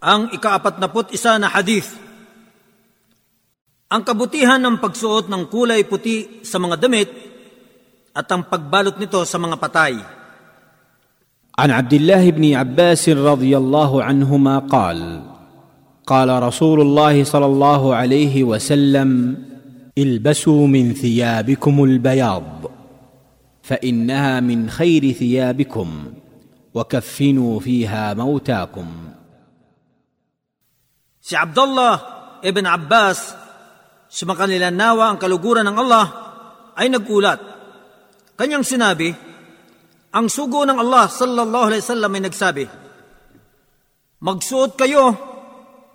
Ang ikaapat-naput isa na hadith. Ang kabutihan ng pagsuot ng kulay puti sa mga damit at ang pagbalot nito sa mga patay. عن عبد الله بن عباس رضي الله عنهما قال قال رسول الله صلى الله عليه وسلم البسوا من ثيابكم البياض فانها من خير ثيابكم وكفنوا فيها موتاكم Si Abdullah ibn Abbas, sumakanila nawa ang kaluguran ng Allah, ay nagulat. Kanyang sinabi, ang sugo ng Allah sallallahu alaihi wasallam ay nagsabi, Magsuot kayo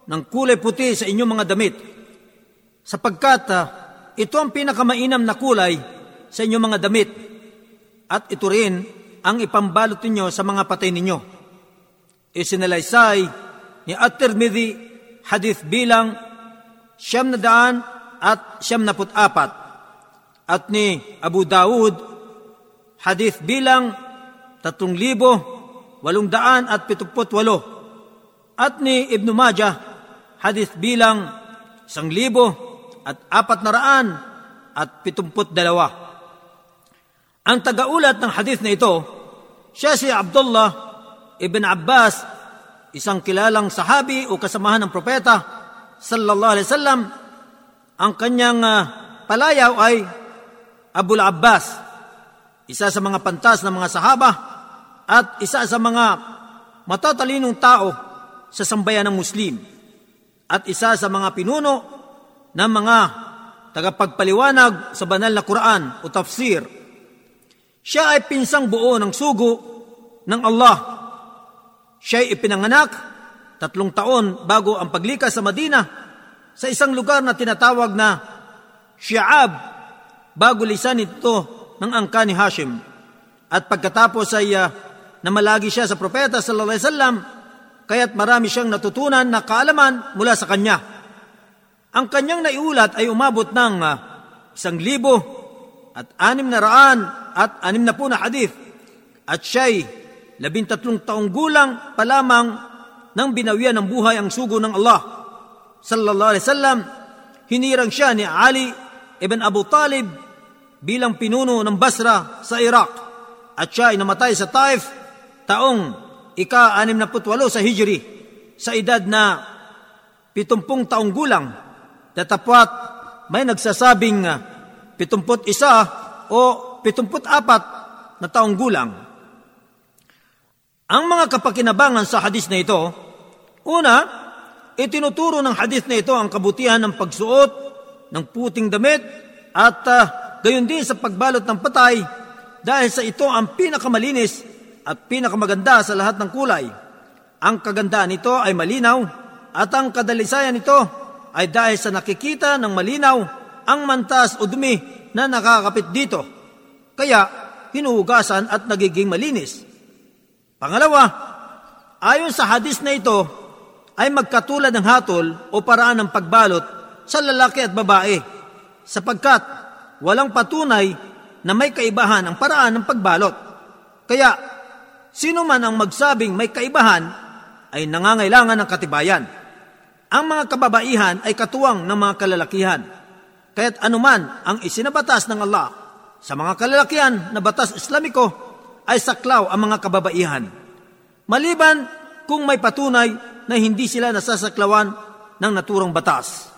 ng kulay puti sa inyong mga damit, sapagkat ah, ito ang pinakamainam na kulay sa inyong mga damit, at ito rin ang ipambalot ninyo sa mga patay ninyo. Isinalaysay ni At-Tirmidhi hadith bilang siyam na daan at siyam na put apat at ni Abu Dawud hadith bilang tatlong libo walong daan at pituput walo at ni Ibn Majah hadith bilang isang libo at apat na raan at pitumput dalawa. Ang tagaulat ng hadith na ito, siya si Abdullah ibn Abbas isang kilalang sahabi o kasamahan ng propeta sallallahu alaihi wasallam ang kanyang uh, palayaw ay Abul Abbas isa sa mga pantas ng mga sahaba at isa sa mga matatalinong tao sa sambayan ng Muslim at isa sa mga pinuno ng mga tagapagpaliwanag sa banal na Quran o tafsir. Siya ay pinsang buo ng sugo ng Allah Siya'y ipinanganak tatlong taon bago ang paglikas sa Madina sa isang lugar na tinatawag na Shi'ab bago lisan ito ng angka ni Hashim. At pagkatapos ay uh, namalagi siya sa propeta sallallahu alaihi wasallam kaya't marami siyang natutunan na kaalaman mula sa kanya. Ang kanyang naiulat ay umabot ng uh, isang libo at anim na raan at anim na po na hadith at siya'y labintatlong taong gulang pa lamang nang binawian ng buhay ang sugo ng Allah. Sallallahu alaihi wasallam, hinirang siya ni Ali ibn Abu Talib bilang pinuno ng Basra sa Iraq at siya ay namatay sa Taif taong ika-68 sa Hijri sa edad na 70 taong gulang. Datapwat may nagsasabing 71 o 74 na taong gulang. Ang mga kapakinabangan sa hadis na ito, una, itinuturo ng hadis na ito ang kabutihan ng pagsuot ng puting damit at uh, gayon din sa pagbalot ng patay dahil sa ito ang pinakamalinis at pinakamaganda sa lahat ng kulay. Ang kagandaan nito ay malinaw at ang kadalisayan nito ay dahil sa nakikita ng malinaw ang mantas o dumi na nakakapit dito. Kaya hinuhugasan at nagiging malinis. Pangalawa, ayon sa hadis na ito, ay magkatulad ng hatol o paraan ng pagbalot sa lalaki at babae, sapagkat walang patunay na may kaibahan ang paraan ng pagbalot. Kaya, sino man ang magsabing may kaibahan ay nangangailangan ng katibayan. Ang mga kababaihan ay katuwang ng mga kalalakihan. Kaya't anuman ang isinabatas ng Allah sa mga kalalakihan na batas Islamiko ay saklaw ang mga kababaihan. Maliban kung may patunay na hindi sila nasasaklawan ng naturang batas.